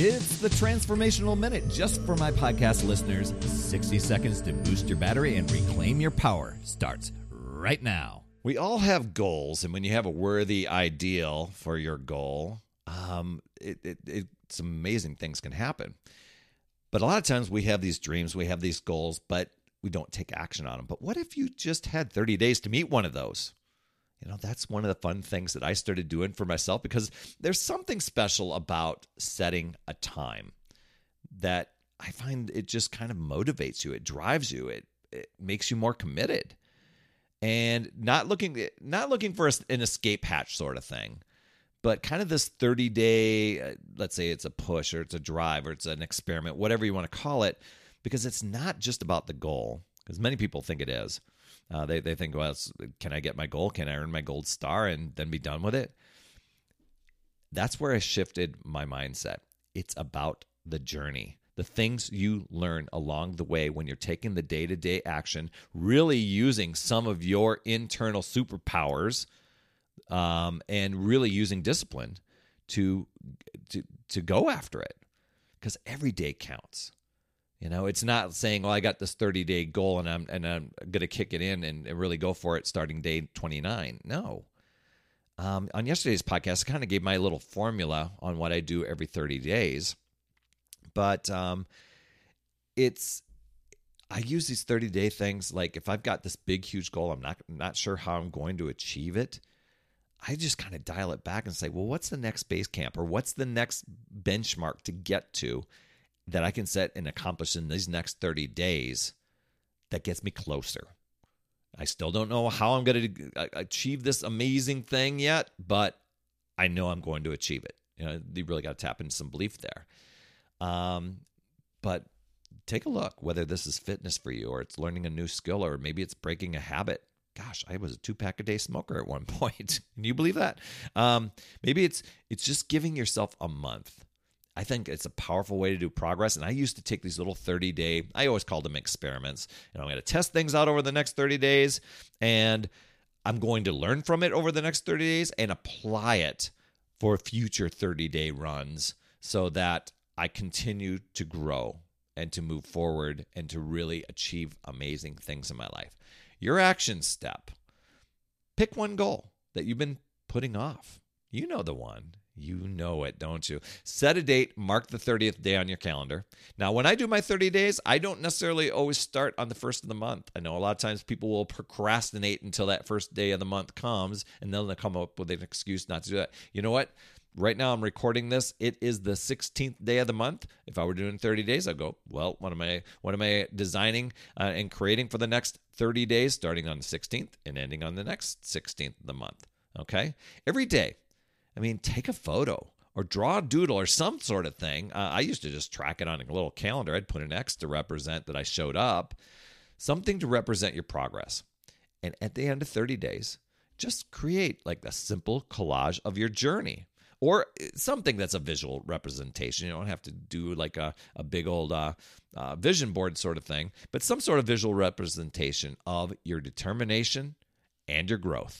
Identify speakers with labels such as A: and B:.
A: It's the Transformational Minute just for my podcast listeners. 60 seconds to boost your battery and reclaim your power starts right now.
B: We all have goals, and when you have a worthy ideal for your goal, um, it, it, it, some amazing things can happen. But a lot of times we have these dreams, we have these goals, but we don't take action on them. But what if you just had 30 days to meet one of those? You know, that's one of the fun things that I started doing for myself because there's something special about setting a time that I find it just kind of motivates you. It drives you. It it makes you more committed. And not looking not looking for an escape hatch sort of thing, but kind of this 30 day, uh, let's say it's a push or it's a drive or it's an experiment, whatever you want to call it, because it's not just about the goal, because many people think it is. Uh, they they think, well, can I get my goal? Can I earn my gold star and then be done with it? That's where I shifted my mindset. It's about the journey, the things you learn along the way when you're taking the day to day action, really using some of your internal superpowers, um, and really using discipline to to to go after it, because every day counts. You know, it's not saying, "Well, I got this 30 day goal and I'm and I'm going to kick it in and, and, really go for it starting day 29." No. Um, on yesterday's podcast, I kind of gave my little formula on what I do every 30 days, but um, it's I use these 30 day things like if I've got this big huge goal, I'm not not sure how I'm going to achieve it. I just kind of dial it back and say, well, what's the next base camp or what's the next benchmark to get to? That I can set and accomplish in these next 30 days that gets me closer. I still don't know how I'm going to achieve this amazing thing yet, but I know I'm going to achieve it. You know, you really got to tap into some belief there. Um, but take a look whether this is fitness for you or it's learning a new skill or maybe it's breaking a habit. Gosh, I was a two pack a day smoker at one point. Can you believe that? Um, maybe it's it's just giving yourself a month I think it's a powerful way to do progress. And I used to take these little 30 day, I always called them experiments. And I'm going to test things out over the next 30 days. And I'm going to learn from it over the next 30 days and apply it for future 30 day runs so that I continue to grow and to move forward and to really achieve amazing things in my life. Your action step pick one goal that you've been putting off. You know the one. You know it, don't you? Set a date, mark the 30th day on your calendar. Now, when I do my 30 days, I don't necessarily always start on the first of the month. I know a lot of times people will procrastinate until that first day of the month comes and then they'll come up with an excuse not to do that. You know what? Right now, I'm recording this. It is the 16th day of the month. If I were doing 30 days, I'd go, well, what am I, what am I designing uh, and creating for the next 30 days, starting on the 16th and ending on the next 16th of the month? Okay. Every day, I mean, take a photo or draw a doodle or some sort of thing. Uh, I used to just track it on a little calendar. I'd put an X to represent that I showed up, something to represent your progress. And at the end of 30 days, just create like a simple collage of your journey or something that's a visual representation. You don't have to do like a, a big old uh, uh, vision board sort of thing, but some sort of visual representation of your determination and your growth.